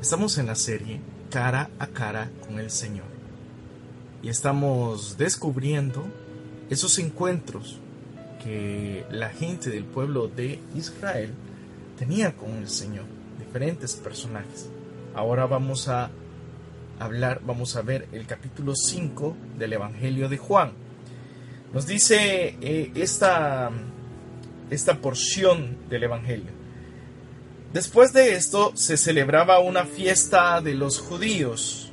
Estamos en la serie Cara a Cara con el Señor y estamos descubriendo esos encuentros que la gente del pueblo de Israel tenía con el Señor, diferentes personajes. Ahora vamos a hablar, vamos a ver el capítulo 5 del Evangelio de Juan. Nos dice eh, esta, esta porción del Evangelio. Después de esto se celebraba una fiesta de los judíos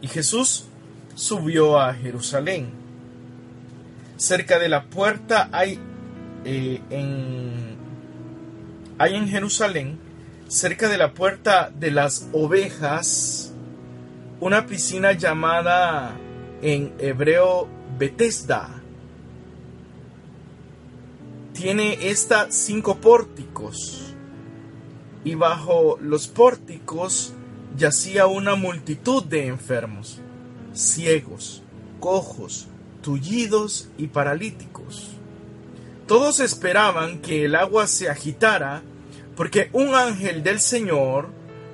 y Jesús subió a Jerusalén. Cerca de la puerta hay, eh, en, hay en Jerusalén, cerca de la puerta de las ovejas, una piscina llamada en hebreo Bethesda. Tiene esta cinco pórticos y bajo los pórticos yacía una multitud de enfermos, ciegos, cojos, tullidos y paralíticos. Todos esperaban que el agua se agitara porque un ángel del Señor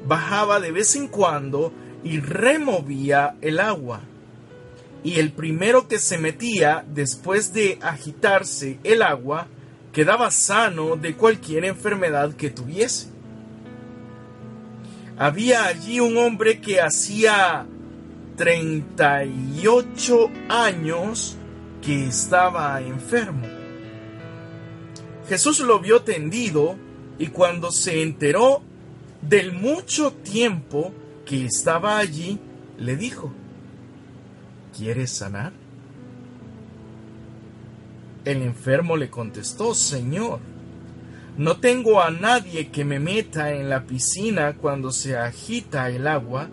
bajaba de vez en cuando y removía el agua. Y el primero que se metía después de agitarse el agua quedaba sano de cualquier enfermedad que tuviese había allí un hombre que hacía 38 años que estaba enfermo. Jesús lo vio tendido y cuando se enteró del mucho tiempo que estaba allí, le dijo, ¿quieres sanar? El enfermo le contestó, Señor, no tengo a nadie que me meta en la piscina cuando se agita el agua,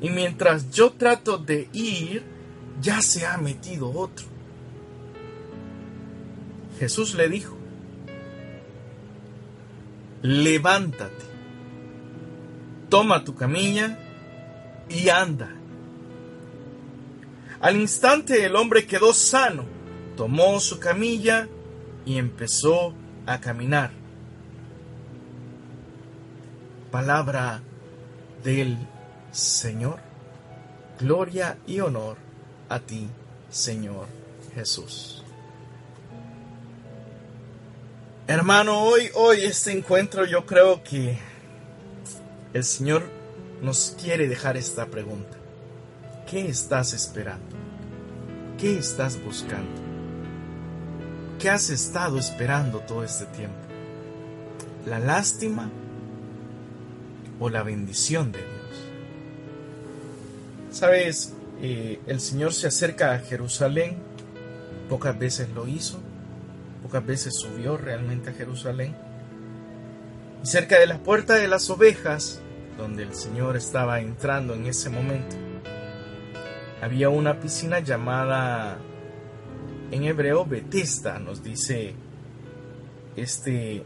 y mientras yo trato de ir, ya se ha metido otro. Jesús le dijo, levántate, toma tu camilla y anda. Al instante el hombre quedó sano, tomó su camilla y empezó a caminar palabra del Señor. Gloria y honor a ti, Señor Jesús. Hermano, hoy, hoy este encuentro yo creo que el Señor nos quiere dejar esta pregunta. ¿Qué estás esperando? ¿Qué estás buscando? ¿Qué has estado esperando todo este tiempo? ¿La lástima? O la bendición de Dios. Sabes, eh, el Señor se acerca a Jerusalén, pocas veces lo hizo, pocas veces subió realmente a Jerusalén. Y cerca de la puerta de las ovejas, donde el Señor estaba entrando en ese momento, había una piscina llamada en hebreo Betesda, nos dice este,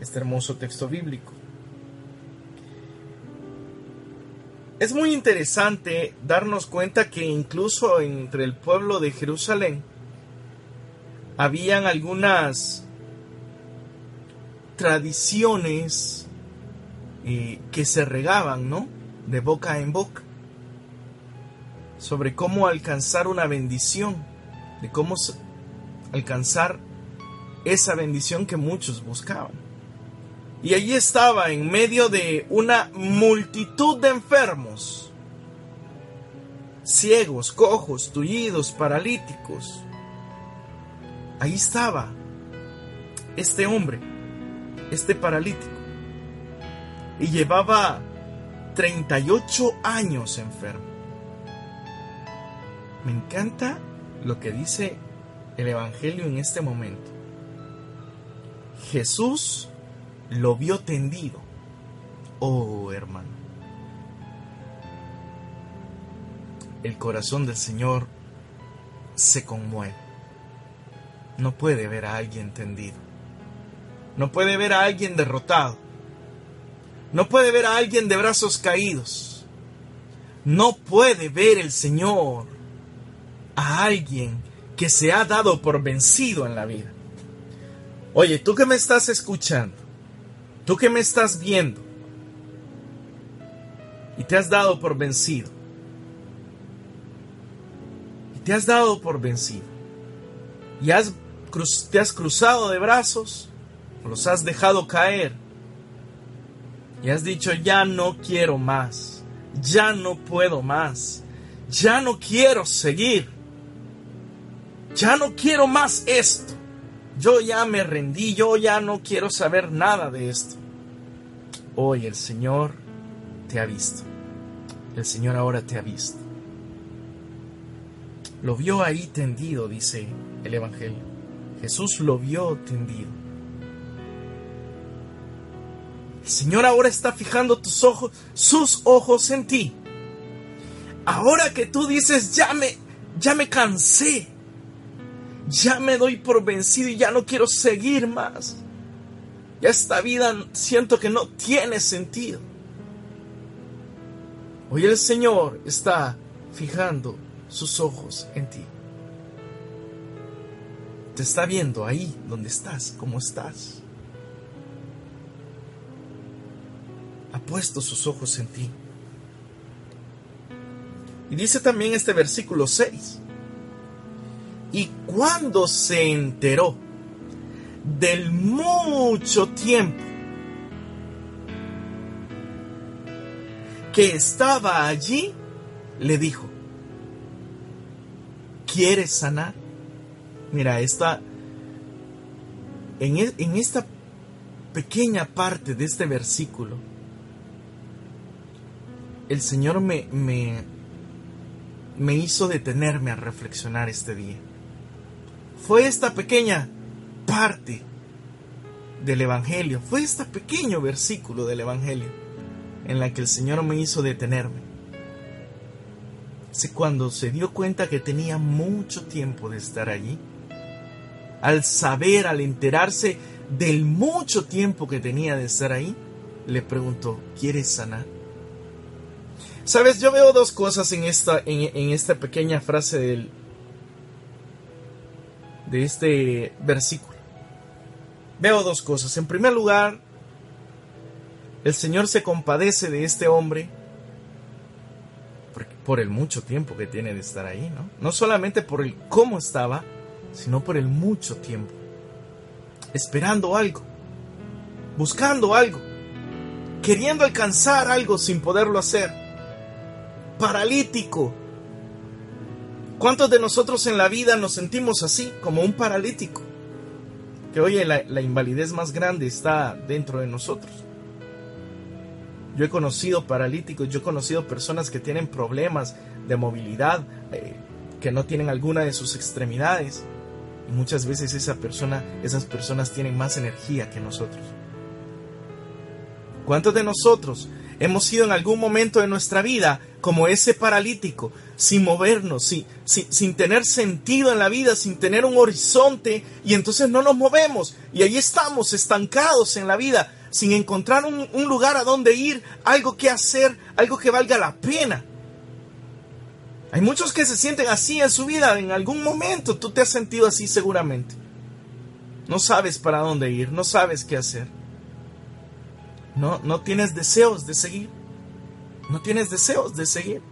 este hermoso texto bíblico. Es muy interesante darnos cuenta que incluso entre el pueblo de Jerusalén habían algunas tradiciones eh, que se regaban, ¿no? De boca en boca, sobre cómo alcanzar una bendición, de cómo alcanzar esa bendición que muchos buscaban. Y allí estaba en medio de una multitud de enfermos, ciegos, cojos, tullidos, paralíticos. Ahí estaba este hombre, este paralítico. Y llevaba 38 años enfermo. Me encanta lo que dice el Evangelio en este momento. Jesús lo vio tendido. Oh, hermano. El corazón del Señor se conmueve. No puede ver a alguien tendido. No puede ver a alguien derrotado. No puede ver a alguien de brazos caídos. No puede ver el Señor a alguien que se ha dado por vencido en la vida. Oye, tú que me estás escuchando, Tú que me estás viendo, y te has dado por vencido. Y te has dado por vencido. Y has, te has cruzado de brazos, los has dejado caer. Y has dicho, ya no quiero más, ya no puedo más, ya no quiero seguir, ya no quiero más esto. Yo ya me rendí, yo ya no quiero saber nada de esto. Hoy el Señor te ha visto. El Señor ahora te ha visto. Lo vio ahí tendido, dice el Evangelio. Jesús lo vio tendido. El Señor ahora está fijando tus ojos, sus ojos en ti. Ahora que tú dices, ya me, ya me cansé, ya me doy por vencido y ya no quiero seguir más. Ya esta vida siento que no tiene sentido. Hoy el Señor está fijando sus ojos en ti. Te está viendo ahí donde estás, como estás. Ha puesto sus ojos en ti. Y dice también este versículo 6. Y cuando se enteró del mucho tiempo que estaba allí, le dijo, ¿quieres sanar? Mira, esta, en, e, en esta pequeña parte de este versículo, el Señor me, me, me hizo detenerme a reflexionar este día. Fue esta pequeña parte del Evangelio, fue este pequeño versículo del Evangelio en la que el Señor me hizo detenerme. cuando se dio cuenta que tenía mucho tiempo de estar allí, al saber, al enterarse del mucho tiempo que tenía de estar ahí, le preguntó, ¿quieres sanar? Sabes, yo veo dos cosas en esta, en esta pequeña frase del, de este versículo. Veo dos cosas. En primer lugar, el Señor se compadece de este hombre por el mucho tiempo que tiene de estar ahí, ¿no? No solamente por el cómo estaba, sino por el mucho tiempo. Esperando algo, buscando algo, queriendo alcanzar algo sin poderlo hacer. Paralítico. ¿Cuántos de nosotros en la vida nos sentimos así, como un paralítico? Que oye, la, invalidez más grande está dentro de nosotros. Yo he conocido paralíticos, yo he conocido personas que tienen problemas de movilidad, eh, que no tienen alguna de sus extremidades. Y muchas veces esa persona, esas personas tienen más energía que nosotros. ¿Cuántos de nosotros hemos sido en algún momento de nuestra vida como ese paralítico, sin movernos, sin, sin, tener sentido en la vida, sin tener un horizonte, y entonces no nos movemos, y ahí estamos estancados en la vida, sin encontrar un, lugar a donde ir, algo que hacer, algo que valga la pena. Hay muchos que se sienten así en su vida, en algún momento tú te has sentido así seguramente. No sabes para dónde ir, no sabes qué hacer. No, no tienes deseos de seguir. No tienes deseos de seguir.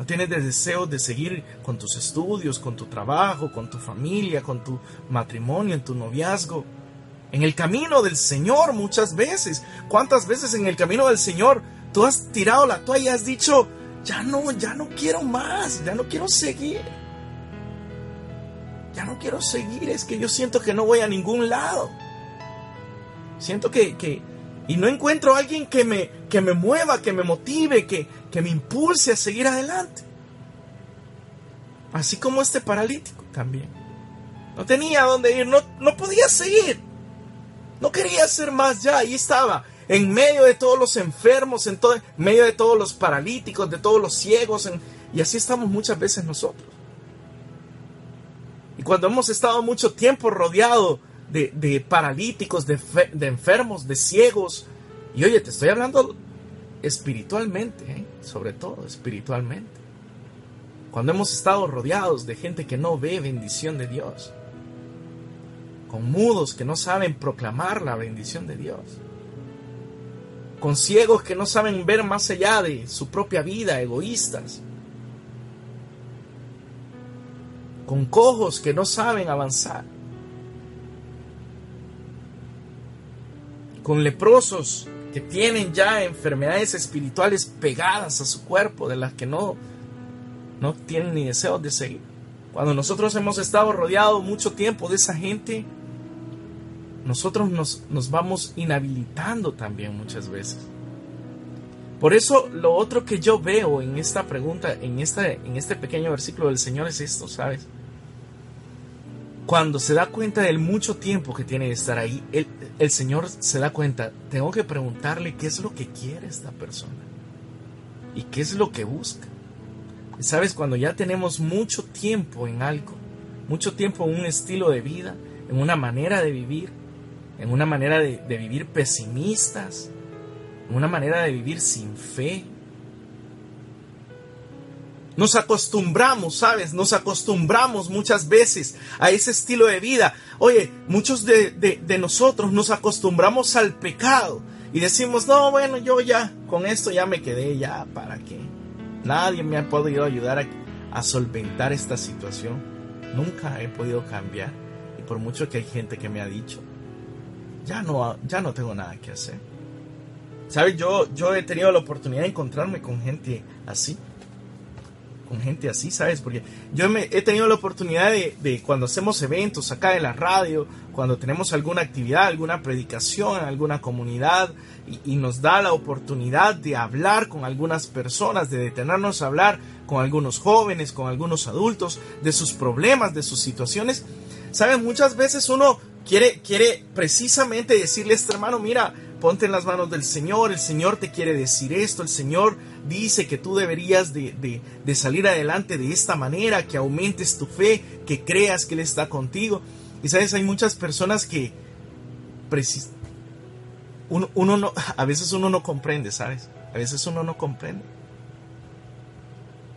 No tienes deseos de seguir con tus estudios, con tu trabajo, con tu familia, con tu matrimonio, en tu noviazgo en el camino del Señor muchas veces. ¿Cuántas veces en el camino del Señor tú has tirado la toalla y has dicho, ya no, ya no quiero más, ya no quiero seguir? Ya no quiero seguir, es que yo siento que no voy a ningún lado. Siento que, que y no encuentro a alguien que me, que me mueva, que me motive, que, que me impulse a seguir adelante. Así como este paralítico también. No tenía dónde ir, no, no podía seguir. No quería hacer más ya, ahí estaba, en medio de todos los enfermos, en, todo, medio de todos los paralíticos, de todos los ciegos, y así estamos muchas veces nosotros. Y cuando hemos estado mucho tiempo rodeado de, paralíticos, de, de, enfermos, de ciegos, y oye, te estoy hablando espiritualmente, ¿eh? Sobre todo espiritualmente. Cuando hemos estado rodeados de gente que no ve bendición de Dios con mudos que no saben proclamar la bendición de Dios. con ciegos que no saben ver más allá de su propia vida, egoístas, con cojos que no saben avanzar, con leprosos que tienen ya enfermedades espirituales pegadas a su cuerpo, de las que no, no tienen ni deseos de seguir. Cuando nosotros hemos estado rodeados mucho tiempo de esa gente, nosotros nos, nos vamos inhabilitando también muchas veces. Por eso lo otro que yo veo en esta pregunta, en, esta, en este pequeño versículo del Señor es esto, ¿sabes? Cuando se da cuenta del mucho tiempo que tiene de estar ahí, el, el Señor se da cuenta, tengo que preguntarle qué es lo que quiere esta persona y qué es lo que busca. Sabes, cuando ya tenemos mucho tiempo en algo, mucho tiempo en un estilo de vida, en una manera de vivir, en una manera de, vivir pesimistas, en una manera de vivir sin fe. Nos acostumbramos, ¿sabes? Nos acostumbramos muchas veces a ese estilo de vida. Oye, muchos de, de, nosotros nos acostumbramos al pecado y decimos, no, bueno, yo ya con esto ya me quedé, ya, ¿para qué? Nadie me ha podido ayudar a, a solventar esta situación. Nunca he podido cambiar. Y por mucho que hay gente que me ha dicho, ya no, ya no tengo nada que hacer. ¿Sabes? Yo, yo he tenido la oportunidad de encontrarme con gente así. Con gente así, ¿sabes? Porque yo me, he tenido la oportunidad de, cuando hacemos eventos acá en la radio, cuando tenemos alguna actividad, alguna predicación en alguna comunidad y, nos da la oportunidad de hablar con algunas personas, de detenernos a hablar con algunos jóvenes, con algunos adultos, de sus problemas, de sus situaciones. ¿Sabes? Muchas veces uno quiere, quiere precisamente decirle a este hermano, mira, ponte en las manos del Señor, el Señor te quiere decir esto, el Señor dice que tú deberías de, salir adelante de esta manera, que aumentes tu fe, que creas que Él está contigo. Y sabes, hay muchas personas que uno, uno no, a veces uno no comprende, ¿sabes? A veces uno no comprende.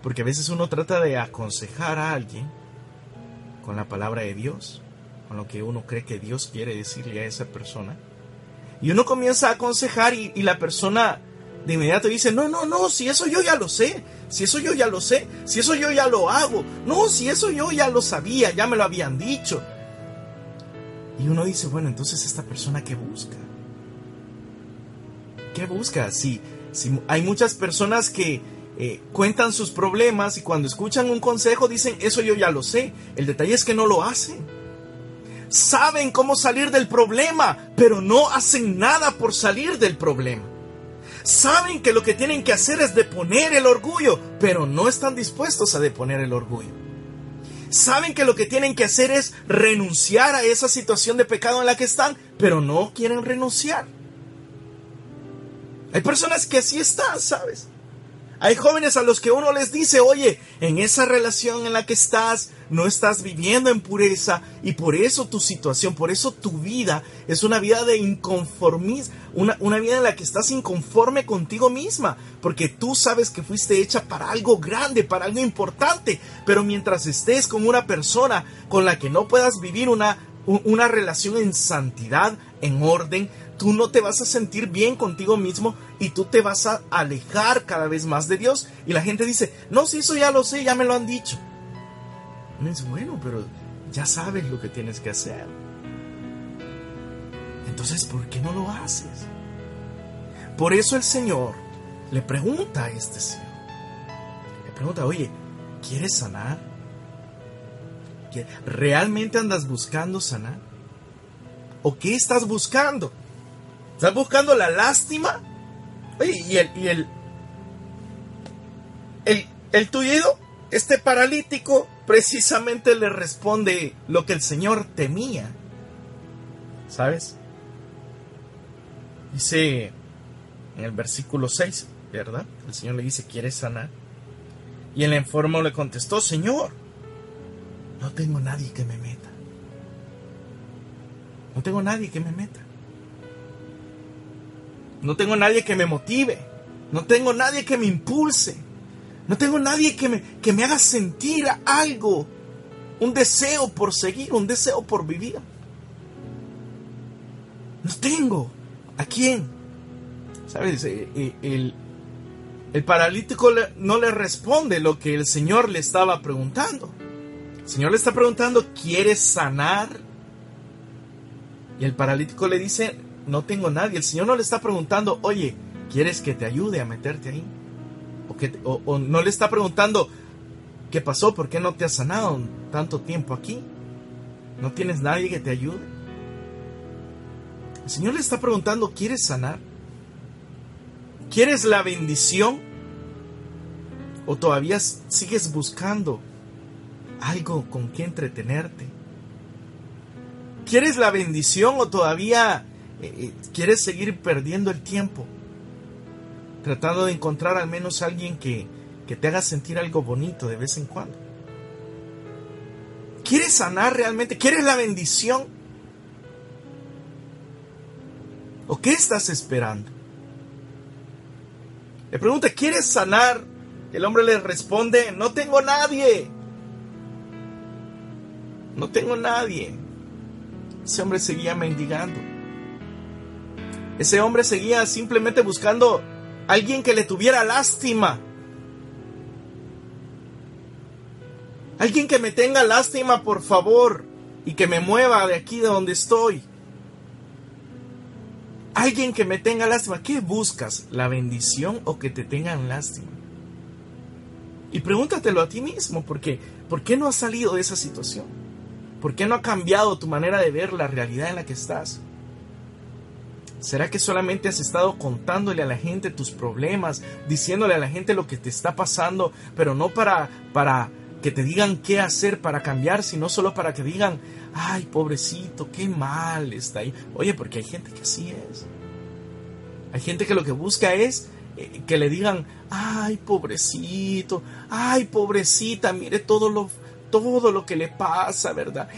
Porque a veces uno trata de aconsejar a alguien con la palabra de Dios lo que uno cree que Dios quiere decirle a esa persona. Y uno comienza a aconsejar y, la persona de inmediato dice, no, no, no, si eso yo ya lo sé, si eso yo ya lo sé, si eso yo ya lo hago, no, si eso yo ya lo sabía, ya me lo habían dicho. Y uno dice, bueno, entonces esta persona qué busca? ¿Qué busca? Si, si hay muchas personas que eh, cuentan sus problemas y cuando escuchan un consejo dicen, eso yo ya lo sé. El detalle es que no lo hacen saben cómo salir del problema, pero no hacen nada por salir del problema. Saben que lo que tienen que hacer es deponer el orgullo, pero no están dispuestos a deponer el orgullo. Saben que lo que tienen que hacer es renunciar a esa situación de pecado en la que están, pero no quieren renunciar. Hay personas que así están, ¿sabes? Hay jóvenes a los que uno les dice, oye, en esa relación en la que estás, no estás viviendo en pureza y por eso tu situación, por eso tu vida es una vida de inconformismo, una, una vida en la que estás inconforme contigo misma, porque tú sabes que fuiste hecha para algo grande, para algo importante, pero mientras estés con una persona con la que no puedas vivir una, una relación en santidad, en orden, tú no te vas a sentir bien contigo mismo y tú te vas a alejar cada vez más de Dios. Y la gente dice, no, si eso ya lo sé, ya me lo han dicho. Y dice, bueno, pero ya sabes lo que tienes que hacer. Entonces, ¿por qué no lo haces? Por eso el Señor le pregunta a este Señor. Le pregunta, oye, ¿quieres sanar? ¿Realmente andas buscando sanar? ¿O qué estás buscando? ¿Estás buscando la lástima? Oye, y el, y el, el, el tuyo, este paralítico, precisamente le responde lo que el Señor temía. ¿Sabes? Dice en el versículo 6, ¿verdad? El Señor le dice, ¿quieres sanar? Y el enfermo le contestó, Señor, no tengo nadie que me meta. No tengo nadie que me meta. No tengo nadie que me motive. No tengo nadie que me impulse. No tengo nadie que me, que me haga sentir algo. Un deseo por seguir, un deseo por vivir. No tengo. ¿A quién? ¿Sabes? Eh, eh, el, el paralítico no le responde lo que el Señor le estaba preguntando. El Señor le está preguntando, ¿quieres sanar? Y el paralítico le dice, no tengo nadie. El Señor no le está preguntando, oye, ¿quieres que te ayude a meterte ahí? O, que, o no le está preguntando, ¿qué pasó? ¿Por qué no te has sanado tanto tiempo aquí? ¿No tienes nadie que te ayude? El Señor le está preguntando, ¿quieres sanar? ¿Quieres la bendición? ¿O todavía sigues buscando algo con que entretenerte? ¿Quieres la bendición o todavía quieres seguir perdiendo el tiempo? Tratando de encontrar al menos alguien que, que te haga sentir algo bonito de vez en cuando. ¿Quieres sanar realmente? ¿Quieres la bendición? ¿O qué estás esperando? Le pregunta, ¿quieres sanar? El hombre le responde, no tengo nadie. No tengo nadie. Ese hombre seguía mendigando. Ese hombre seguía simplemente buscando alguien que le tuviera lástima. Alguien que me tenga lástima, por favor, y que me mueva de aquí de donde estoy. Alguien que me tenga lástima. ¿Qué buscas? ¿La bendición o que te tengan lástima? Y pregúntatelo a ti mismo, porque ¿por qué no has salido de esa situación? ¿Por qué no ha cambiado tu manera de ver la realidad en la que estás? ¿Será que solamente has estado contándole a la gente tus problemas, diciéndole a la gente lo que te está pasando, pero no para para que te digan qué hacer para cambiar, sino solo para que digan, ay, pobrecito, qué mal está ahí. Oye, porque hay gente que así es. Hay gente que lo que busca es eh, que le digan, ay, pobrecito, ay, pobrecita, mire todo lo, todo lo que le pasa, ¿verdad?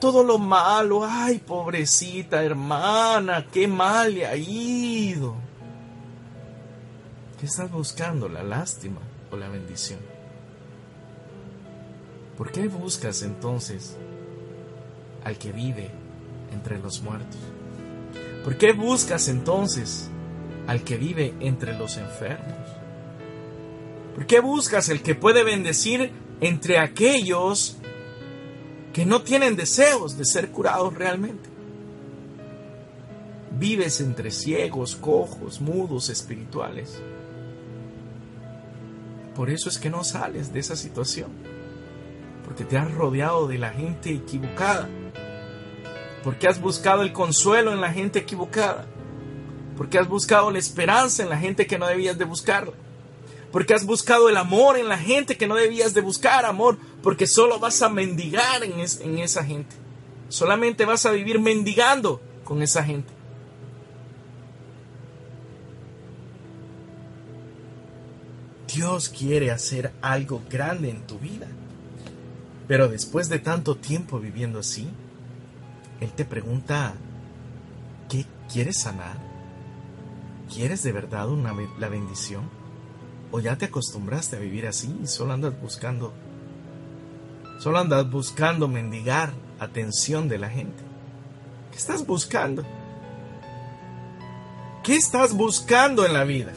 Todo lo malo, ay, pobrecita hermana, qué mal le ha ido. ¿Qué estás buscando? ¿La lástima o la bendición? ¿Por qué buscas entonces al que vive entre los muertos? ¿Por qué buscas entonces al que vive entre los enfermos? ¿Por qué buscas el que puede bendecir entre aquellos que no tienen deseos de ser curados realmente? Vives entre ciegos, cojos, mudos, espirituales. Por eso es que no sales de esa situación porque te has rodeado de la gente equivocada, porque has buscado el consuelo en la gente equivocada, porque has buscado la esperanza en la gente que no debías de buscarla, porque has buscado el amor en la gente que no debías de buscar amor, porque solo vas a mendigar en, esa gente, solamente vas a vivir mendigando con esa gente. Dios quiere hacer algo grande en tu vida. Pero después de tanto tiempo viviendo así, Él te pregunta, ¿qué quieres sanar? ¿Quieres de verdad una, la bendición? ¿O ya te acostumbraste a vivir así solo andas buscando, solo andas buscando mendigar atención de la gente? ¿Qué estás buscando? ¿Qué estás buscando en la vida?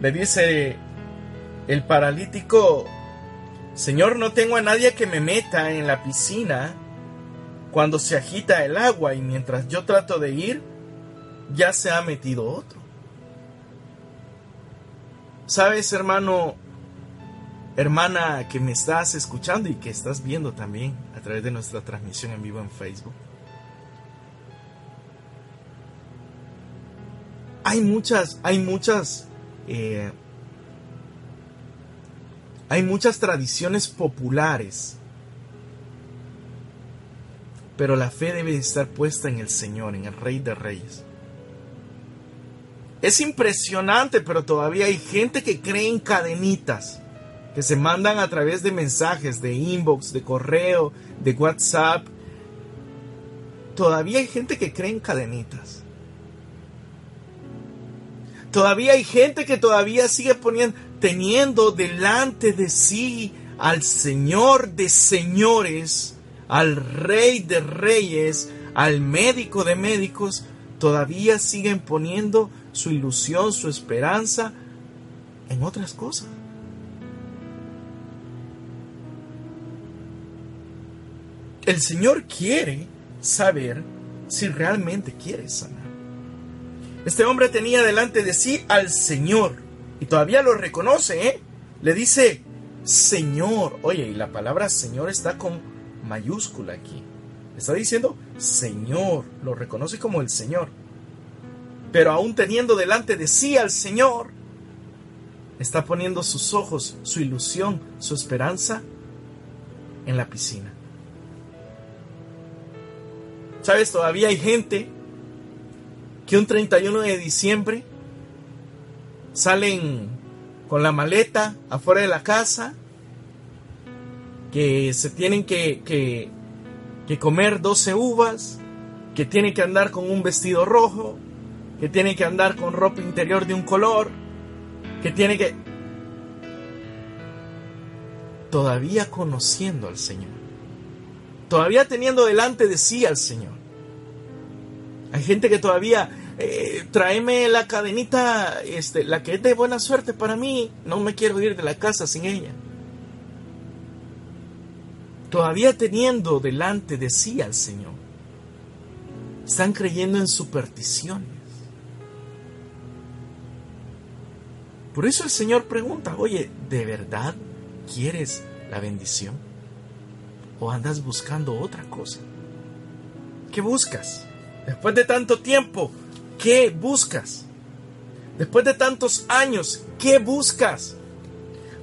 Le dice el paralítico, Señor, no tengo a nadie que me meta en la piscina cuando se agita el agua y mientras yo trato de ir, ya se ha metido otro. Sabes, hermano, hermana que me estás escuchando y que estás viendo también a través de nuestra transmisión en vivo en Facebook. Hay muchas, hay muchas eh, hay muchas tradiciones populares, pero la fe debe estar puesta en el Señor, en el Rey de Reyes. Es impresionante, pero todavía hay gente que cree en cadenitas que se mandan a través de mensajes, de inbox, de correo, de WhatsApp. Todavía hay gente que cree en cadenitas. Todavía hay gente que todavía sigue poniendo, teniendo delante de sí al Señor de señores, al Rey de reyes, al médico de médicos, todavía siguen poniendo su ilusión, su esperanza en otras cosas. El Señor quiere saber si realmente quieres sanar. Este hombre tenía delante de sí al Señor y todavía lo reconoce, ¿eh? Le dice, Señor. Oye, y la palabra Señor está con mayúscula aquí. Está diciendo Señor, lo reconoce como el Señor. Pero aún teniendo delante de sí al Señor, está poniendo sus ojos, su ilusión, su esperanza en la piscina. ¿Sabes? Todavía hay gente que un 31 de diciembre salen con la maleta afuera de la casa, que se tienen que, que, que comer 12 uvas, que tienen que andar con un vestido rojo, que tienen que andar con ropa interior de un color, que tiene que... Todavía conociendo al Señor, todavía teniendo delante de sí al Señor. Hay gente que todavía eh, tráeme la cadenita, este, la que es de buena suerte para mí, no me quiero ir de la casa sin ella. Todavía teniendo delante de sí al Señor, están creyendo en supersticiones. Por eso el Señor pregunta, oye, ¿de verdad quieres la bendición? ¿O andas buscando otra cosa? ¿Qué buscas? Después de tanto tiempo, ¿Qué buscas? Después de tantos años, ¿qué buscas?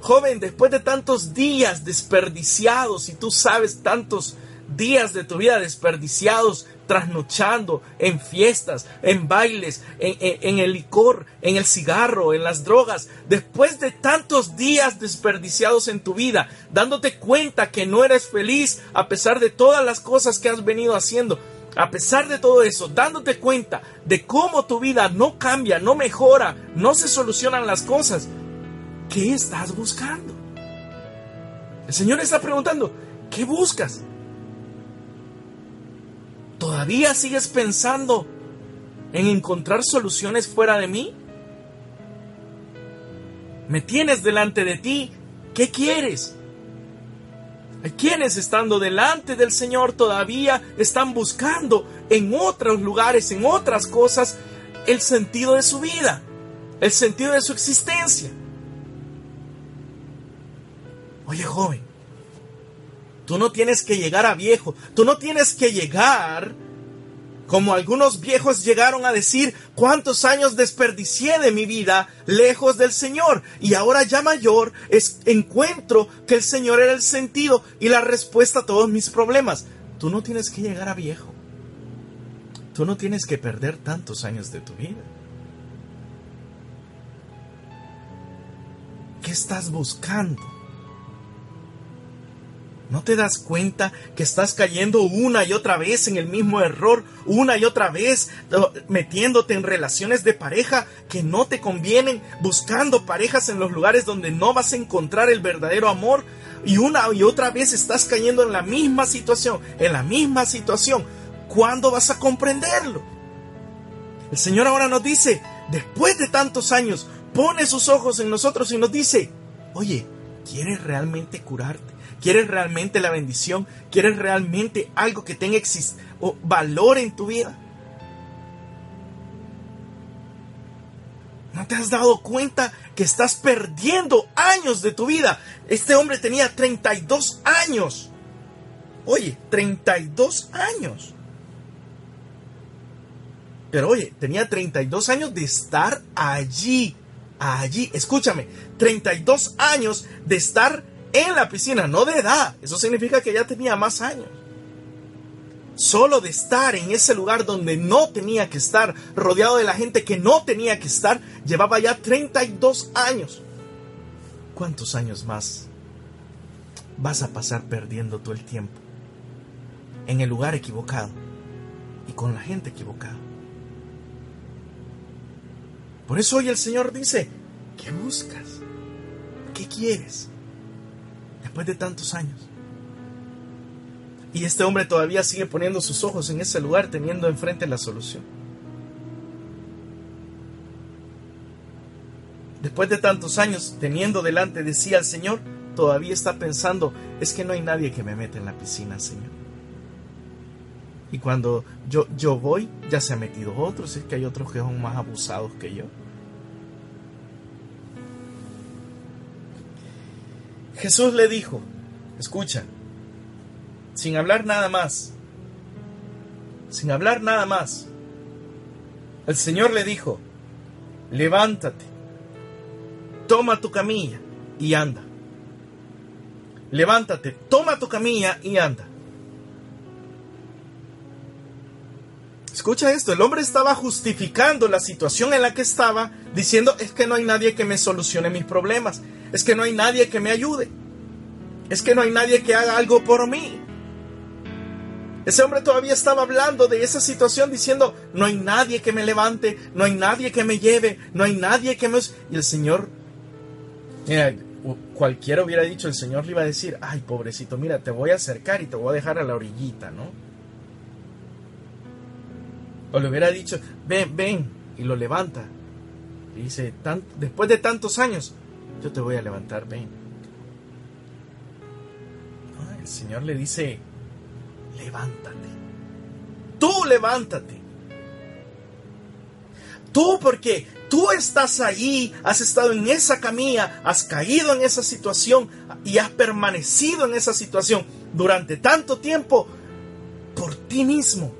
Joven, después de tantos días desperdiciados, y tú sabes tantos días de tu vida desperdiciados, trasnochando en fiestas, en bailes, en, el licor, en el cigarro, en las drogas, después de tantos días desperdiciados en tu vida, dándote cuenta que no eres feliz a pesar de todas las cosas que has venido haciendo, a pesar de todo eso, dándote cuenta de cómo tu vida no cambia, no mejora, no se solucionan las cosas, ¿qué estás buscando? El Señor está preguntando, ¿qué buscas? ¿Todavía sigues pensando en encontrar soluciones fuera de mí? ¿Me tienes delante de ti? ¿Qué quieres? Hay quienes estando delante del Señor todavía están buscando en otros lugares, en otras cosas, el sentido de su vida, el sentido de su existencia. Oye joven, tú no tienes que llegar a viejo, tú no tienes que llegar como algunos viejos llegaron a decir, cuántos años desperdicié de mi vida lejos del Señor. Y ahora ya mayor es, encuentro que el Señor era el sentido y la respuesta a todos mis problemas. Tú no tienes que llegar a viejo. Tú no tienes que perder tantos años de tu vida. ¿Qué estás buscando? ¿No te das cuenta que estás cayendo una y otra vez en el mismo error, una y otra vez metiéndote en relaciones de pareja que no te convienen, buscando parejas en los lugares donde no vas a encontrar el verdadero amor? Y una y otra vez estás cayendo en la misma situación, en la misma situación. ¿Cuándo vas a comprenderlo? El Señor ahora nos dice, después de tantos años, pone sus ojos en nosotros y nos dice, oye, ¿quieres realmente curarte? ¿Quieres realmente la bendición? ¿Quieres realmente algo que tenga o valor en tu vida? ¿No te has dado cuenta que estás perdiendo años de tu vida? Este hombre tenía 32 años. Oye, 32 años. Pero oye, tenía 32 años de estar allí. Allí, escúchame, 32 años de estar en la piscina, no de edad. Eso significa que ya tenía más años. Solo de estar en ese lugar donde no tenía que estar, rodeado de la gente que no tenía que estar, llevaba ya 32 años. ¿Cuántos años más vas a pasar perdiendo todo el tiempo? En el lugar equivocado y con la gente equivocada. Por eso hoy el Señor dice, ¿qué buscas? ¿Qué quieres? después de tantos años. Y este hombre todavía sigue poniendo sus ojos en ese lugar, teniendo enfrente la solución. Después de tantos años teniendo delante de sí al Señor, todavía está pensando, es que no hay nadie que me meta en la piscina, Señor. Y cuando yo, yo voy, ya se ha metido otros, es que hay otros que son más abusados que yo. Jesús le dijo, escucha, sin hablar nada más, sin hablar nada más, el Señor le dijo, levántate, toma tu camilla y anda. Levántate, toma tu camilla y anda. Escucha esto, el hombre estaba justificando la situación en la que estaba, diciendo, es que no hay nadie que me solucione mis problemas, es que no hay nadie que me ayude, es que no hay nadie que haga algo por mí. Ese hombre todavía estaba hablando de esa situación diciendo, no hay nadie que me levante, no hay nadie que me lleve, no hay nadie que me... Y el Señor, cualquiera hubiera dicho, el Señor le iba a decir, ay pobrecito, mira, te voy a acercar y te voy a dejar a la orillita, ¿no? O le hubiera dicho, ven, ven, y lo levanta. Y dice, después de tantos años, yo te voy a levantar, ven. el Señor le dice, levántate. Tú levántate. Tú porque tú estás allí, has estado en esa camilla, has caído en esa situación y has permanecido en esa situación durante tanto tiempo por ti mismo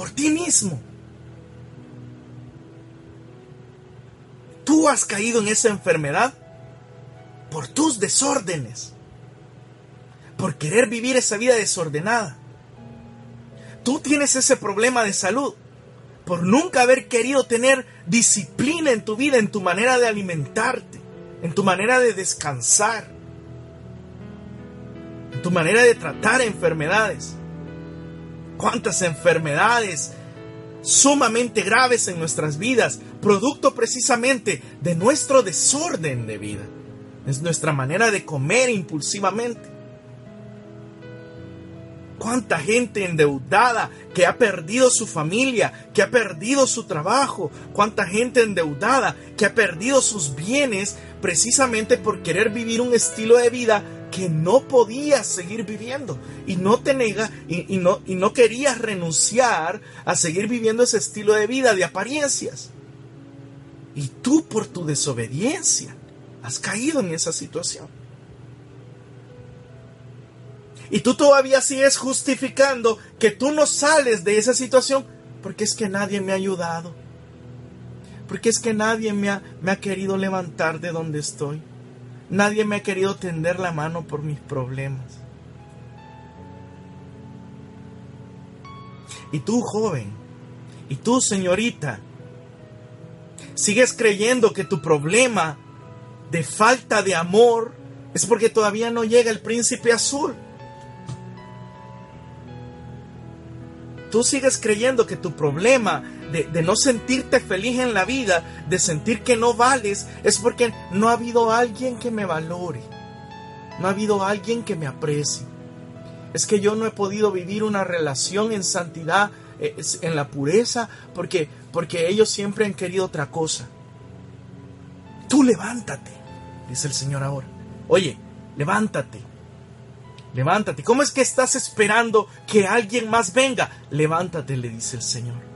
por ti mismo. Tú has caído en esa enfermedad por tus desórdenes, por querer vivir esa vida desordenada. Tú tienes ese problema de salud por nunca haber querido tener disciplina en tu vida, en tu manera de alimentarte, en tu manera de descansar, en tu manera de tratar enfermedades cuántas enfermedades sumamente graves en nuestras vidas, producto precisamente de nuestro desorden de vida. Es nuestra manera de comer impulsivamente. Cuánta gente endeudada que ha perdido su familia, que ha perdido su trabajo, cuánta gente endeudada que ha perdido sus bienes precisamente por querer vivir un estilo de vida que no podías seguir viviendo y no te nega y, no, y no querías renunciar a seguir viviendo ese estilo de vida de apariencias. Y tú por tu desobediencia has caído en esa situación. Y tú todavía sigues justificando que tú no sales de esa situación porque es que nadie me ha ayudado. Porque es que nadie me ha, me ha querido levantar de donde estoy. Nadie me ha querido tender la mano por mis problemas. Y tú, joven, y tú, señorita, sigues creyendo que tu problema de falta de amor es porque todavía no llega el príncipe azul. Tú sigues creyendo que tu problema de, no sentirte feliz en la vida, de sentir que no vales, es porque no ha habido alguien que me valore, no ha habido alguien que me aprecie. Es que yo no he podido vivir una relación en santidad, eh, en la pureza, porque, porque ellos siempre han querido otra cosa. Tú levántate, dice el Señor ahora. Oye, levántate. Levántate. ¿Cómo es que estás esperando que alguien más venga? Levántate, le dice el Señor.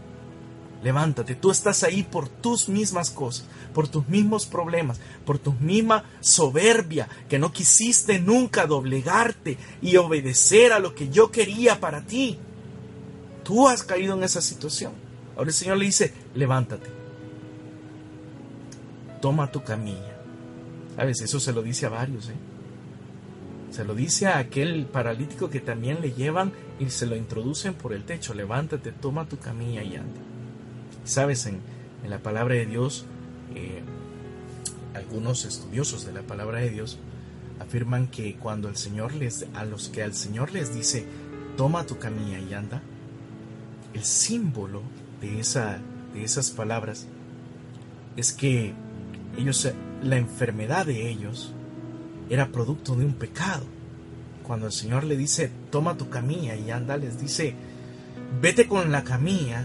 Levántate, tú estás ahí por tus mismas cosas, por tus mismos problemas, por tu misma soberbia, que no quisiste nunca doblegarte y obedecer a lo que yo quería para ti. Tú has caído en esa situación. Ahora el Señor le dice, levántate, toma tu camilla. ¿Sabes? Eso se lo dice a varios, ¿eh? Se lo dice a aquel paralítico que también le llevan y se lo introducen por el techo. Levántate, toma tu camilla y anda. Sabes, en, la palabra de Dios, eh, algunos estudiosos de la palabra de Dios afirman que cuando el Señor les, a los que al Señor les dice, toma tu camilla y anda, el símbolo de, esa, de esas palabras es que ellos, la enfermedad de ellos era producto de un pecado. cuando el Señor le dice, toma tu camilla y anda, les dice, vete con la camilla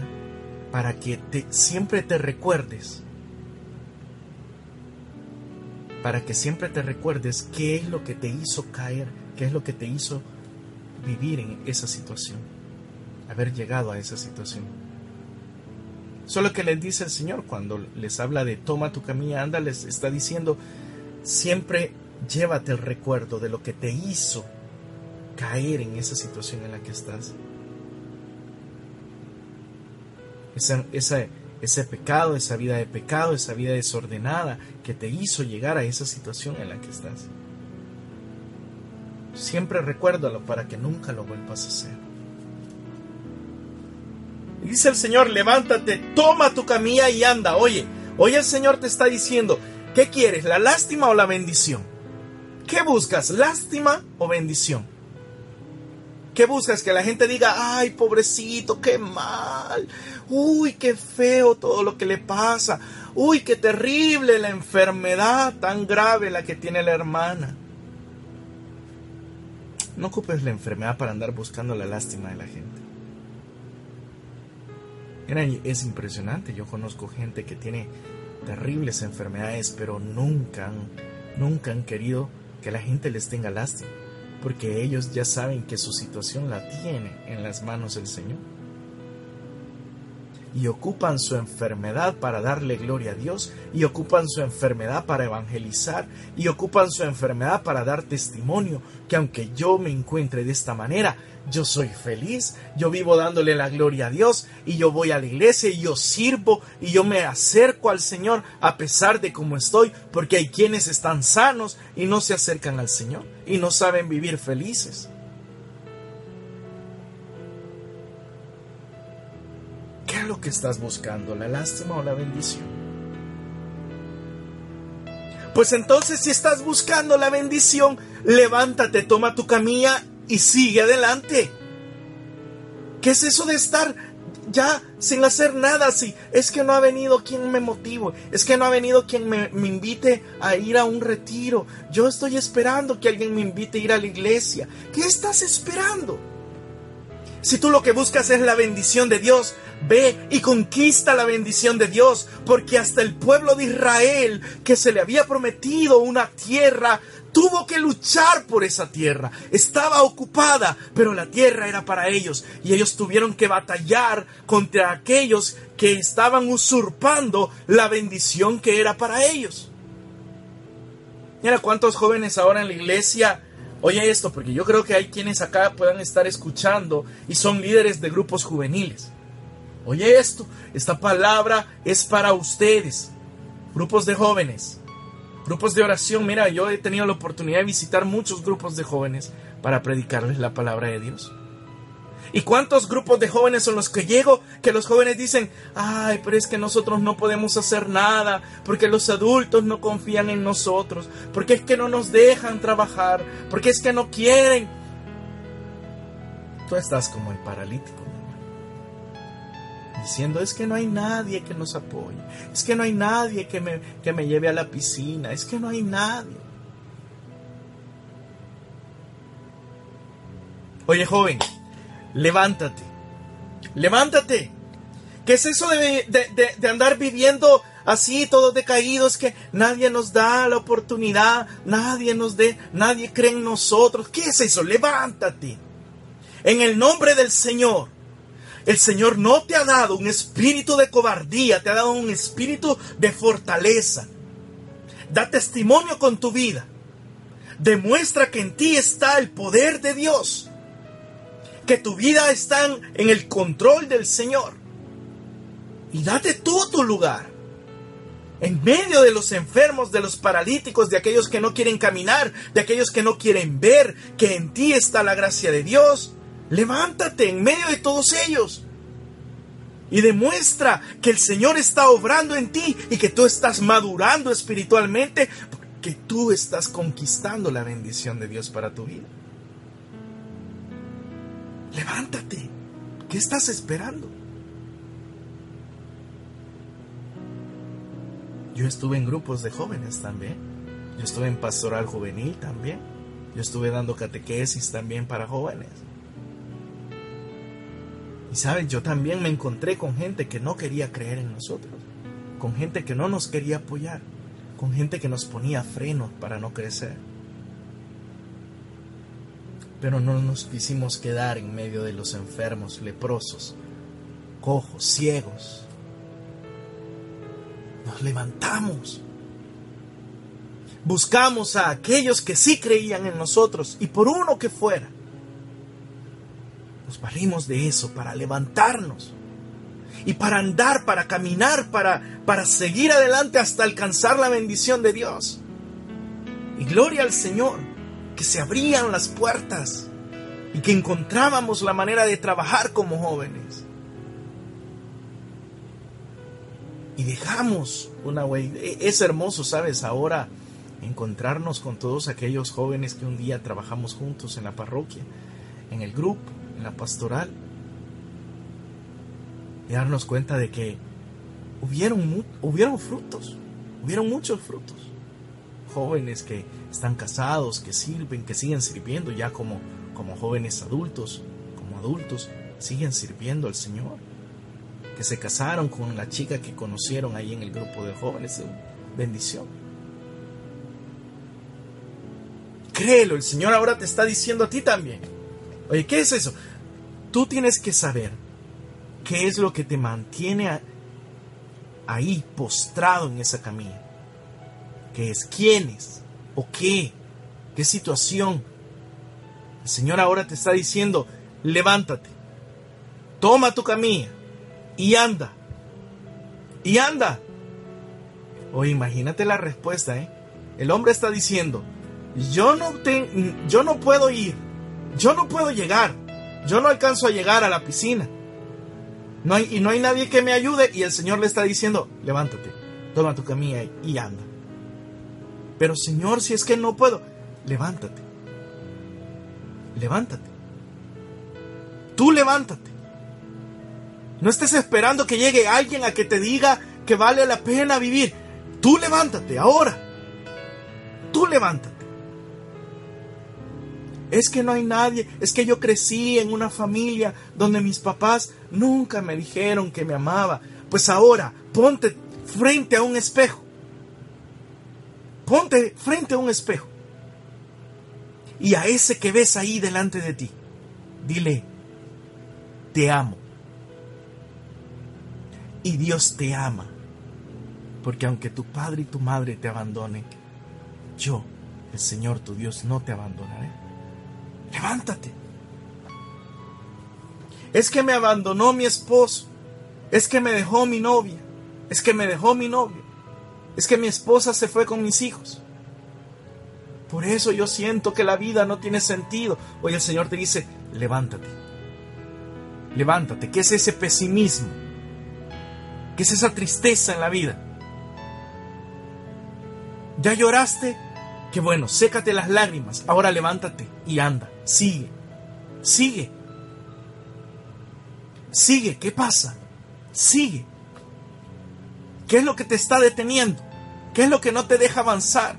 para que te, siempre te recuerdes, para que siempre te recuerdes qué es lo que te hizo caer, qué es lo que te hizo vivir en esa situación, haber llegado a esa situación. Solo que les dice el Señor cuando les habla de toma tu camilla, anda, les está diciendo, siempre llévate el recuerdo de lo que te hizo caer en esa situación en la que estás. Ese pecado, esa vida de pecado, esa vida desordenada que te hizo llegar a esa situación en la que estás. Siempre recuérdalo para que nunca lo vuelvas a hacer. Dice el Señor, levántate, toma tu camilla y anda. Oye, hoy el Señor te está diciendo, ¿qué quieres? ¿La lástima o la bendición? ¿Qué buscas? ¿Lástima o bendición? ¿Qué buscas? Que la gente diga, ay, pobrecito, qué mal. Uy, qué feo todo lo que le pasa. Uy, qué terrible la enfermedad tan grave la que tiene la hermana. No ocupes la enfermedad para andar buscando la lástima de la gente. es impresionante. Yo conozco gente que tiene terribles enfermedades, pero nunca nunca han querido que la gente les tenga lástima porque ellos ya saben que su situación la tiene en las manos del Señor. Y ocupan su enfermedad para darle gloria a Dios, y ocupan su enfermedad para evangelizar, y ocupan su enfermedad para dar testimonio, que aunque yo me encuentre de esta manera, yo soy feliz, yo vivo dándole la gloria a Dios y yo voy a la iglesia y yo sirvo y yo me acerco al Señor a pesar de cómo estoy, porque hay quienes están sanos y no se acercan al Señor y no saben vivir felices. Lo que estás buscando, la lástima o la bendición? Pues entonces si estás buscando la bendición, levántate, toma tu camilla y sigue adelante. ¿Qué es eso de estar ya sin hacer nada? Si es que no ha venido quien me motive, es que no ha venido quien me, me, invite a ir a un retiro. Yo estoy esperando que alguien me invite a ir a la iglesia. ¿Qué estás esperando? Si tú lo que buscas es la bendición de Dios, ve y conquista la bendición de Dios, porque hasta el pueblo de Israel, que se le había prometido una tierra tuvo que luchar por esa tierra. Estaba ocupada, pero la tierra era para ellos y ellos tuvieron que batallar contra aquellos que estaban usurpando la bendición que era para ellos. Mira cuántos jóvenes ahora en la iglesia Oye esto, porque yo creo que hay quienes acá puedan estar escuchando y son líderes de grupos juveniles. Oye esto, esta palabra es para ustedes, grupos de jóvenes. Grupos de oración, mira, yo he tenido la oportunidad de visitar muchos grupos de jóvenes para predicarles la palabra de Dios. ¿Y cuántos grupos de jóvenes son los que llego? Que los jóvenes dicen, ay, pero es que nosotros no podemos hacer nada, porque los adultos no confían en nosotros, porque es que no nos dejan trabajar, porque es que no quieren. Tú estás como el paralítico diciendo, es que no hay nadie que nos apoye, es que no hay nadie que me, que me lleve a la piscina, es que no hay nadie. Oye joven, levántate, levántate. ¿Qué es eso de, de, andar viviendo así, todos decaídos, que nadie nos da la oportunidad, nadie nos dé, nadie cree en nosotros? ¿Qué es eso? Levántate. En el nombre del Señor el Señor no te ha dado un espíritu de cobardía, te ha dado un espíritu de fortaleza. Da testimonio con tu vida. Demuestra que en ti está el poder de Dios. Que tu vida está en el control del Señor. Y date tú tu lugar. En medio de los enfermos, de los paralíticos, de aquellos que no quieren caminar, de aquellos que no quieren ver, que en ti está la gracia de Dios Levántate en medio de todos ellos y demuestra que el Señor está obrando en ti y que tú estás madurando espiritualmente porque tú estás conquistando la bendición de Dios para tu vida. Levántate. ¿Qué estás esperando? Yo estuve en grupos de jóvenes también. Yo estuve en pastoral juvenil también. Yo estuve dando catequesis también para jóvenes. Y saben, yo también me encontré con gente que no quería creer en nosotros, con gente que no nos quería apoyar, con gente que nos ponía frenos para no crecer. Pero no nos quisimos quedar en medio de los enfermos, leprosos, cojos, ciegos. Nos levantamos. Buscamos a aquellos que sí creían en nosotros y por uno que fuera nos valimos de eso para levantarnos y para andar, para caminar, para, para seguir adelante hasta alcanzar la bendición de Dios. Y gloria al Señor, que se abrían las puertas y que encontrábamos la manera de trabajar como jóvenes. Y dejamos una huella. Es hermoso, ¿sabes? Ahora encontrarnos con todos aquellos jóvenes que un día trabajamos juntos en la parroquia, en el grupo en la pastoral y darnos cuenta de que hubieron, hubieron frutos, hubieron muchos frutos. Jóvenes que están casados, que sirven, que siguen sirviendo ya como, como jóvenes adultos, como adultos, siguen sirviendo al Señor. Que se casaron con la chica que conocieron ahí en el grupo de jóvenes. Bendición. Créelo, el Señor ahora te está diciendo a ti también. Oye, ¿qué es eso? Tú tienes que saber qué es lo que te mantiene ahí postrado en esa camilla. ¿Qué es? ¿Quién es? ¿O qué? ¿Qué situación? El Señor ahora te está diciendo, levántate, toma tu camilla y anda. Y anda. Oye, imagínate la respuesta, ¿eh? El hombre está diciendo, yo no, te, yo no puedo ir, yo no puedo llegar, yo no alcanzo a llegar a la piscina. No hay, y no hay nadie que me ayude y el Señor le está diciendo, levántate, toma tu camilla y anda. Pero Señor, si es que no puedo, levántate. Levántate. Tú levántate. No estés esperando que llegue alguien a que te diga que vale la pena vivir. Tú levántate ahora. Tú levántate es que no hay nadie, es que yo crecí en una familia donde mis papás nunca me dijeron que me amaba. Pues ahora, ponte frente a un espejo. Ponte frente a un espejo. Y a ese que ves ahí delante de ti, dile, te amo. Y Dios te ama. Porque aunque tu padre y tu madre te abandonen, yo, el Señor tu Dios, no te abandonaré. Levántate. Es que me abandonó mi esposo. Es que me dejó mi novia. Es que me dejó mi novio. Es que mi esposa se fue con mis hijos. Por eso yo siento que la vida no tiene sentido. Hoy el Señor te dice, levántate. Levántate. ¿Qué es ese pesimismo? ¿Qué es esa tristeza en la vida? ¿Ya lloraste? Qué bueno, sécate las lágrimas. Ahora levántate y anda. Sigue, sigue, sigue, ¿qué pasa? Sigue. ¿Qué es lo que te está deteniendo? ¿Qué es lo que no te deja avanzar?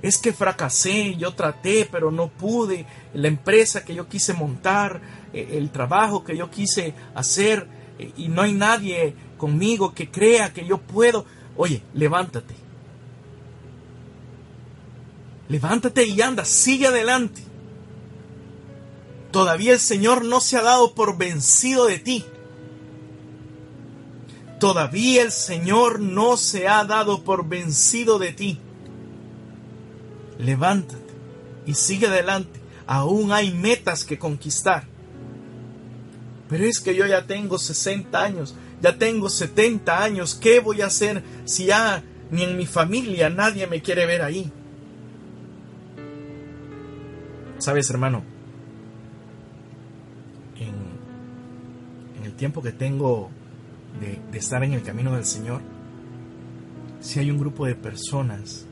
Es que fracasé, yo traté, pero no pude. La empresa que yo quise montar, eh, el trabajo que yo quise hacer, eh, y no hay nadie conmigo que crea que yo puedo. Oye, levántate Levántate y anda, sigue adelante. Todavía el Señor no se ha dado por vencido de ti. Todavía el Señor no se ha dado por vencido de ti. Levántate y sigue adelante. Aún hay metas que conquistar. Pero es que yo ya tengo 60 años, ya tengo 70 años. ¿Qué voy a hacer si ya ni en mi familia nadie me quiere ver ahí? Sabes, hermano, en, el tiempo que tengo de, estar en el camino del Señor, si hay un grupo de personas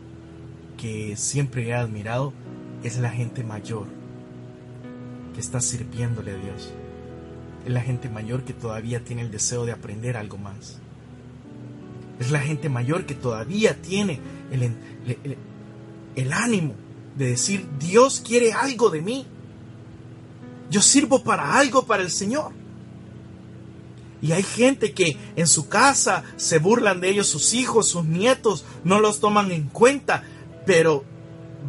que siempre he admirado, es la gente mayor que está sirviéndole a Dios. Es la gente mayor que todavía tiene el deseo de aprender algo más. Es la gente mayor que todavía tiene el, el ánimo de decir, Dios quiere algo de mí. Yo sirvo para algo para el Señor. Y hay gente que en su casa se burlan de ellos, sus hijos, sus nietos, no los toman en cuenta, pero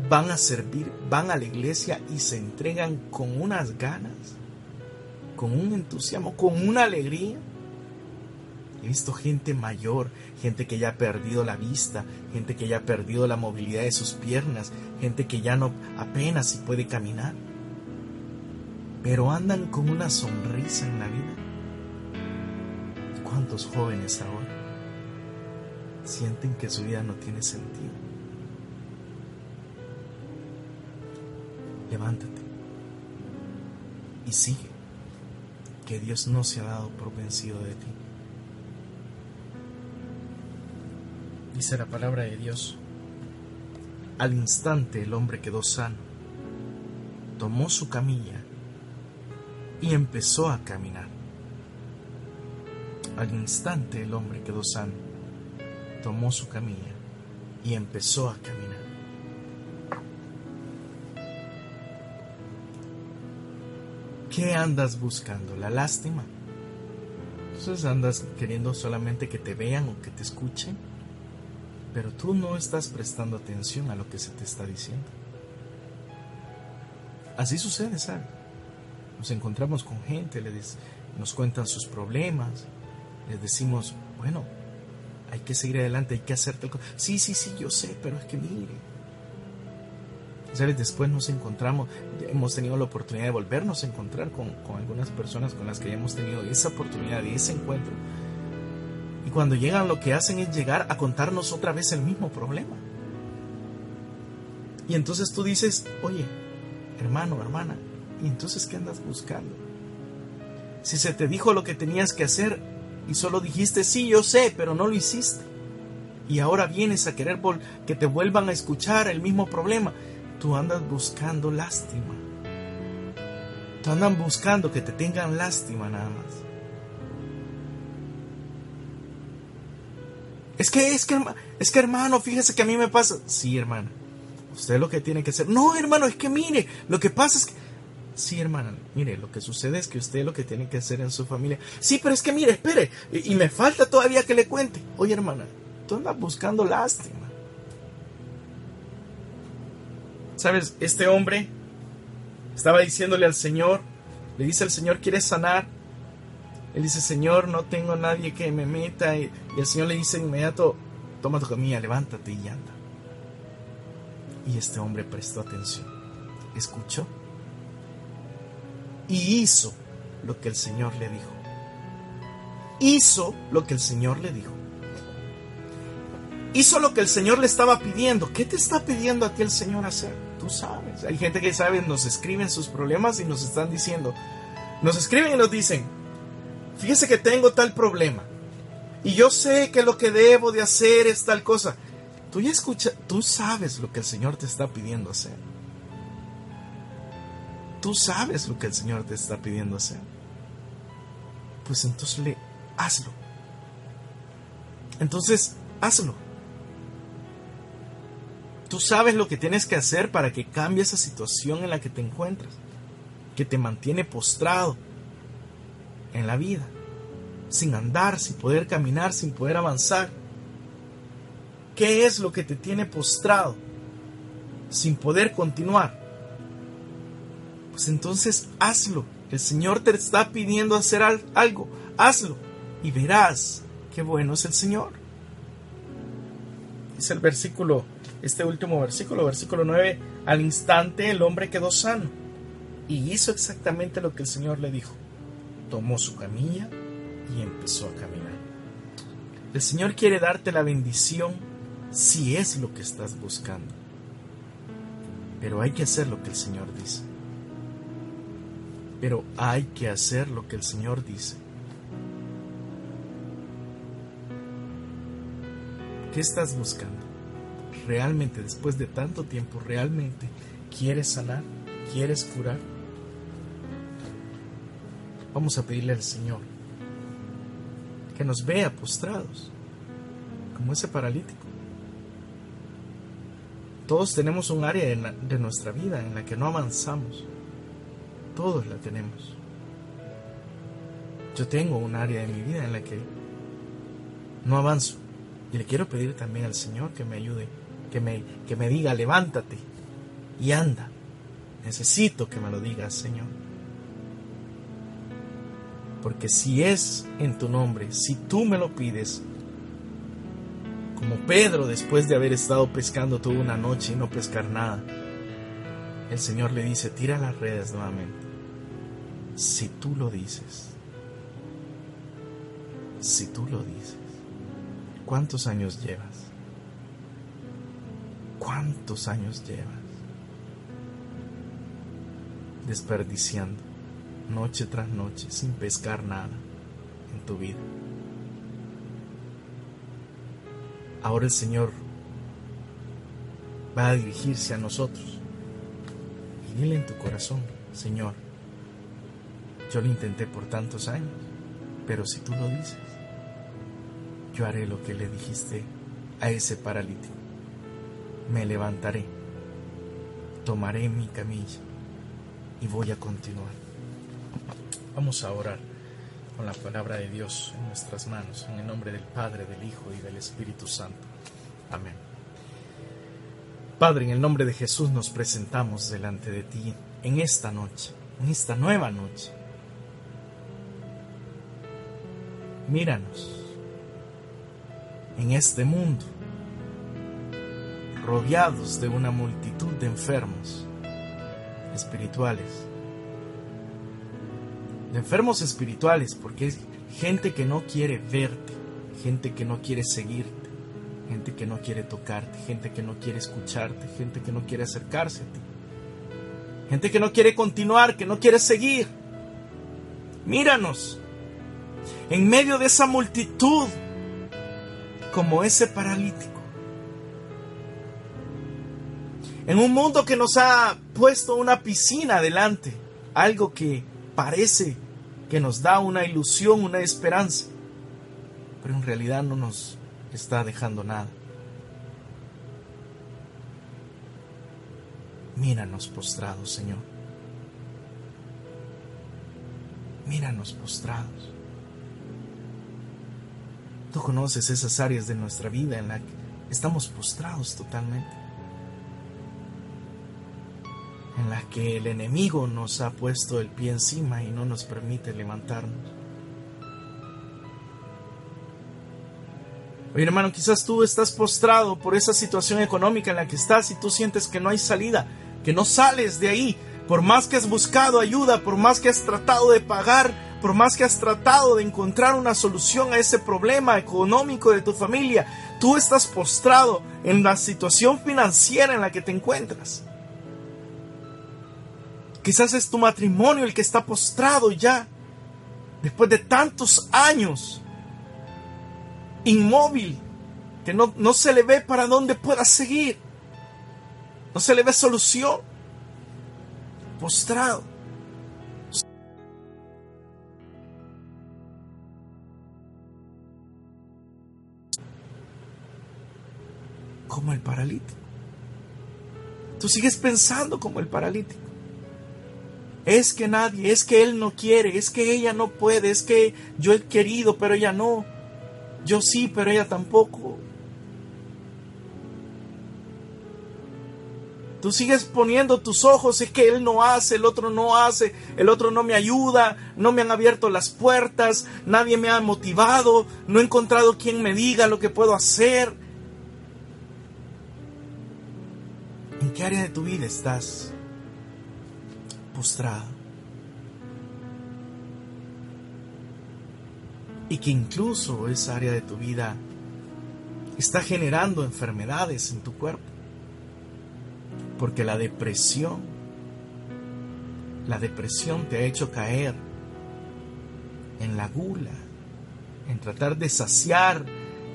van a servir, van a la iglesia y se entregan con unas ganas, con un entusiasmo, con una alegría. He visto gente mayor, gente que ya ha perdido la vista, gente que ya ha perdido la movilidad de sus piernas, gente que ya no apenas si puede caminar, pero andan con una sonrisa en la vida. ¿Cuántos jóvenes ahora sienten que su vida no tiene sentido? Levántate y sigue, que Dios no se ha dado por vencido de ti. Dice la palabra de Dios. Al instante el hombre quedó sano, tomó su camilla y empezó a caminar. Al instante el hombre quedó sano, tomó su camilla y empezó a caminar. ¿Qué andas buscando? ¿La lástima? Entonces andas queriendo solamente que te vean o que te escuchen, pero tú no estás prestando atención a lo que se te está diciendo. Así sucede, ¿sabes? Nos encontramos con gente, nos cuentan sus problemas, les decimos, bueno, hay que seguir adelante, hay que hacer tal cosa. Sí, sí, sí, yo sé, pero es que mire. ¿Sabes? Después nos encontramos, hemos tenido la oportunidad de volvernos a encontrar con, con algunas personas con las que ya hemos tenido esa oportunidad y ese encuentro. Y cuando llegan lo que hacen es llegar a contarnos otra vez el mismo problema. Y entonces tú dices, oye, hermano, hermana, ¿y entonces qué andas buscando? Si se te dijo lo que tenías que hacer, y solo dijiste, sí, yo sé, pero no lo hiciste. Y ahora vienes a querer que te vuelvan a escuchar el mismo problema. Tú andas buscando lástima. Tú andas buscando que te tengan lástima nada más. Es que, es que, es que hermano, fíjese que a mí me pasa. Sí, hermano. Usted lo que tiene que hacer. No, hermano, es que mire, lo que pasa es que Sí, hermana, mire, lo que sucede es que usted lo que tiene que hacer en su familia. Sí, pero es que mire, espere, y, me falta todavía que le cuente. Oye, hermana, tú andas buscando lástima. ¿Sabes? Este hombre estaba diciéndole al Señor, le dice al Señor, ¿quieres sanar? Él dice, Señor, no tengo nadie que me meta. Y, el Señor le dice inmediato, toma tu camilla, levántate y anda. Y este hombre prestó atención, escuchó y hizo lo que el Señor le dijo. Hizo lo que el Señor le dijo. Hizo lo que el Señor le estaba pidiendo. ¿Qué te está pidiendo a ti el Señor hacer? Tú sabes. Hay gente que sabe, nos escriben sus problemas y nos están diciendo, nos escriben y nos dicen, fíjese que tengo tal problema. Y yo sé que lo que debo de hacer es tal cosa. Tú ya escucha, tú sabes lo que el Señor te está pidiendo hacer tú sabes lo que el Señor te está pidiendo hacer, pues entonces le hazlo. Entonces, hazlo. Tú sabes lo que tienes que hacer para que cambie esa situación en la que te encuentras, que te mantiene postrado en la vida, sin andar, sin poder caminar, sin poder avanzar. ¿Qué es lo que te tiene postrado, sin poder continuar? Pues entonces hazlo. El Señor te está pidiendo hacer algo, hazlo y verás qué bueno es el Señor. Dice el versículo, este último versículo, versículo 9, al instante el hombre quedó sano y hizo exactamente lo que el Señor le dijo. Tomó su camilla y empezó a caminar. El Señor quiere darte la bendición si es lo que estás buscando. Pero hay que hacer lo que el Señor dice. Pero hay que hacer lo que el Señor dice. ¿Qué estás buscando? ¿Realmente, después de tanto tiempo, realmente quieres sanar? ¿Quieres curar? Vamos a pedirle al Señor que nos vea postrados, como ese paralítico. Todos tenemos un área de, nuestra vida en la que no avanzamos. Todos la tenemos. Yo tengo un área de mi vida en la que no avanzo. Y le quiero pedir también al Señor que me ayude, que me, que me diga, levántate y anda. Necesito que me lo digas, Señor. Porque si es en tu nombre, si tú me lo pides, como Pedro después de haber estado pescando toda una noche y no pescar nada, el Señor le dice, tira las redes nuevamente. Si tú lo dices, si tú lo dices, ¿cuántos años llevas? ¿Cuántos años llevas? Desperdiciando noche tras noche sin pescar nada en tu vida. Ahora el Señor va a dirigirse a nosotros. Dile en tu corazón, Señor, yo lo intenté por tantos años, pero si tú lo dices, yo haré lo que le dijiste a ese paralítico. Me levantaré, tomaré mi camilla y voy a continuar. Vamos a orar con la palabra de Dios en nuestras manos, en el nombre del Padre, del Hijo y del Espíritu Santo. Amén. Padre, en el nombre de Jesús nos presentamos delante de ti en esta noche, en esta nueva noche. Míranos en este mundo, rodeados de una multitud de enfermos espirituales enfermos espirituales, porque es gente que no quiere verte, gente que no quiere seguirte, gente que no quiere tocarte, gente que no quiere escucharte, gente que no quiere acercarse a ti, gente que no quiere continuar, que no quiere seguir. Míranos, en medio de esa multitud, como ese paralítico. En un mundo que nos ha puesto una piscina delante, algo que parece que nos da una ilusión, una esperanza, pero en realidad no nos está dejando nada. Míranos postrados, Señor. Míranos postrados. Tú conoces esas áreas de nuestra vida en las que estamos postrados totalmente. en las que el enemigo nos ha puesto el pie encima y no nos permite levantarnos. Oye hermano, quizás tú estás postrado por esa situación económica en la que estás y tú sientes que no hay salida, que no sales de ahí, por más que has buscado ayuda, por más que has tratado de pagar, por más que has tratado de encontrar una solución a ese problema económico de tu familia, tú estás postrado en la situación financiera en la que te encuentras. Quizás es tu matrimonio el que está postrado ya, después de tantos años, inmóvil, que no, no se le ve para dónde pueda seguir. No se le ve solución. Postrado. Como el paralítico. Tú sigues pensando como el paralítico. Es que nadie, es que él no quiere, es que ella no puede, es que yo he querido, pero ella no. Yo sí, pero ella tampoco. Tú sigues poniendo tus ojos, es que él no hace, el otro no hace, el otro no me ayuda, no me han abierto las puertas, nadie me ha motivado, no he encontrado quien me diga lo que puedo hacer. ¿En qué área de tu vida estás? postrado. Y que incluso esa área de tu vida está generando enfermedades en tu cuerpo. Porque la depresión, la depresión te ha hecho caer en la gula, en tratar de saciar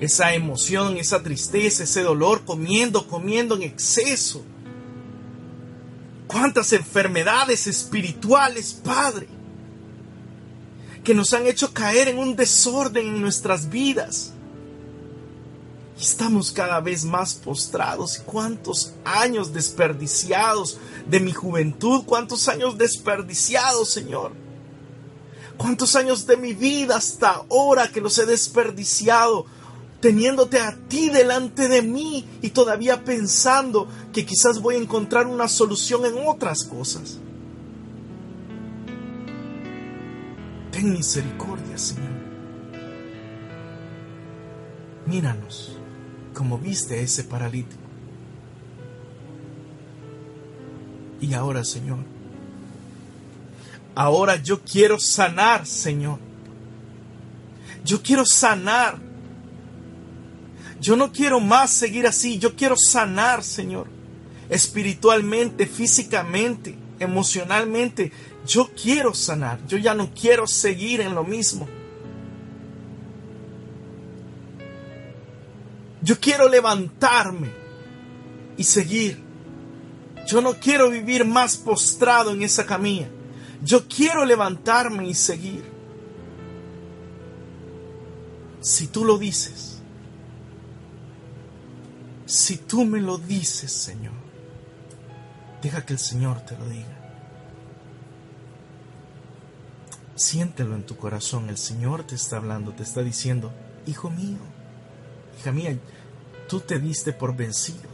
esa emoción, esa tristeza, ese dolor, comiendo, comiendo en exceso cuántas enfermedades espirituales, Padre, que nos han hecho caer en un desorden en nuestras vidas. estamos cada vez más postrados. ¿Cuántos años desperdiciados de mi juventud? ¿Cuántos años desperdiciados, Señor? ¿Cuántos años de mi vida hasta ahora que los he desperdiciado? Teniéndote a ti delante de mí y todavía pensando que quizás voy a encontrar una solución en otras cosas. Ten misericordia, Señor. Míranos como viste a ese paralítico. Y ahora, Señor, ahora yo quiero sanar, Señor. Yo quiero sanar. Yo no quiero más seguir así, yo quiero sanar, Señor. Espiritualmente, físicamente, emocionalmente, yo quiero sanar. Yo ya no quiero seguir en lo mismo. Yo quiero levantarme y seguir. Yo no quiero vivir más postrado en esa camilla. Yo quiero levantarme y seguir. Si tú lo dices, si tú me lo dices, Señor, deja que el Señor te lo diga. Siéntelo en tu corazón, el Señor te está hablando, te está diciendo, hijo mío, hija mía, tú te diste por vencido.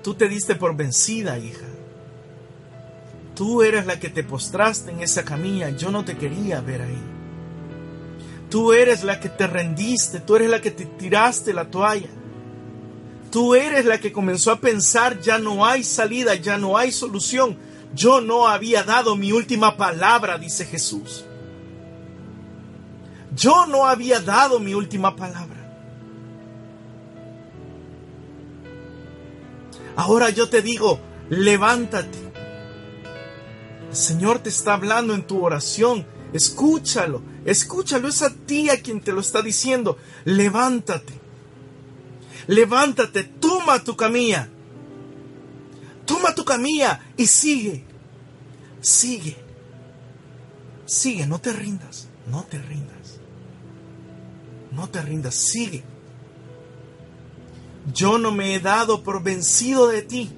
Tú te diste por vencida, hija. Tú eres la que te postraste en esa camilla, yo no te quería ver ahí. Tú eres la que te rendiste, tú eres la que te tiraste la toalla. Tú eres la que comenzó a pensar, ya no hay salida, ya no hay solución. Yo no había dado mi última palabra, dice Jesús. Yo no había dado mi última palabra. Ahora yo te digo, levántate. El Señor te está hablando en tu oración. Escúchalo, escúchalo. Es a ti a quien te lo está diciendo. Levántate. Levántate, toma tu camilla. Toma tu camilla y sigue. Sigue. Sigue, no te rindas. No te rindas. No te rindas, sigue. Yo no me he dado por vencido de ti.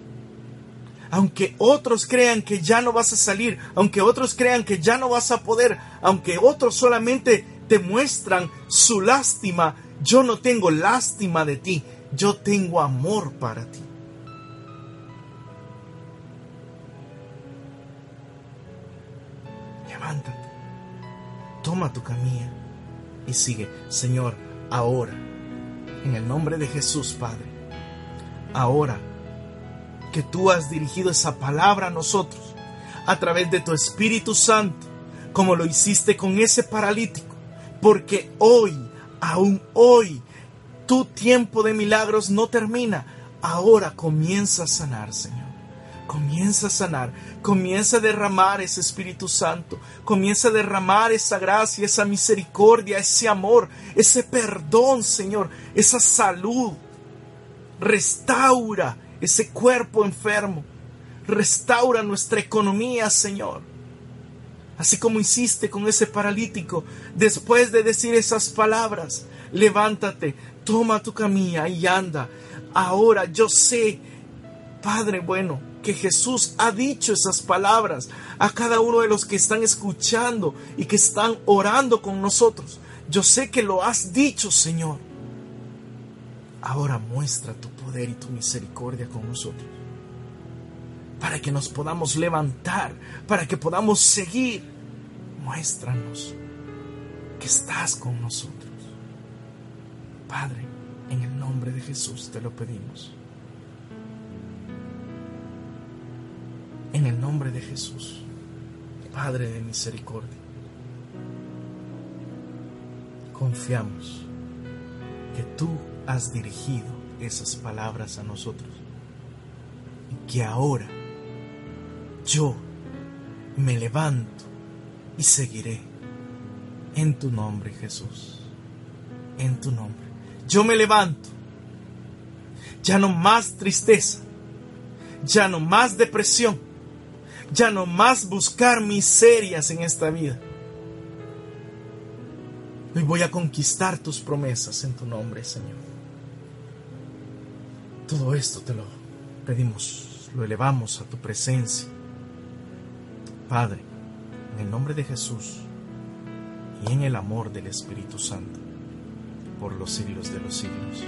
Aunque otros crean que ya no vas a salir, aunque otros crean que ya no vas a poder, aunque otros solamente te muestran su lástima, yo no tengo lástima de ti, yo tengo amor para ti. Levántate, toma tu camilla y sigue, Señor, ahora, en el nombre de Jesús, Padre, ahora que tú has dirigido esa palabra a nosotros, a través de tu Espíritu Santo, como lo hiciste con ese paralítico, porque hoy, aún hoy, tu tiempo de milagros no termina, ahora comienza a sanar, Señor comienza a sanar, comienza a derramar ese Espíritu Santo, comienza a derramar esa gracia, esa misericordia, ese amor, ese perdón, Señor, esa salud. Restaura ese cuerpo enfermo, restaura nuestra economía, Señor. Así como hiciste con ese paralítico, después de decir esas palabras, levántate, toma tu camilla y anda. Ahora yo sé, Padre bueno, que Jesús ha dicho esas palabras a cada uno de los que están escuchando y que están orando con nosotros. Yo sé que lo has dicho, Señor. Ahora muestra tu poder y tu misericordia con nosotros. Para que nos podamos levantar, para que podamos seguir. Muéstranos que estás con nosotros. Padre, en el nombre de Jesús te lo pedimos. En el nombre de Jesús, Padre de misericordia, confiamos que tú has dirigido esas palabras a nosotros y que ahora yo me levanto y seguiré en tu nombre, Jesús, en tu nombre. Yo me levanto, ya no más tristeza, ya no más depresión, ya no más buscar miserias en esta vida. Hoy voy a conquistar tus promesas en tu nombre, Señor. Todo esto te lo pedimos, lo elevamos a tu presencia. Padre, en el nombre de Jesús y en el amor del Espíritu Santo, por los siglos de los siglos.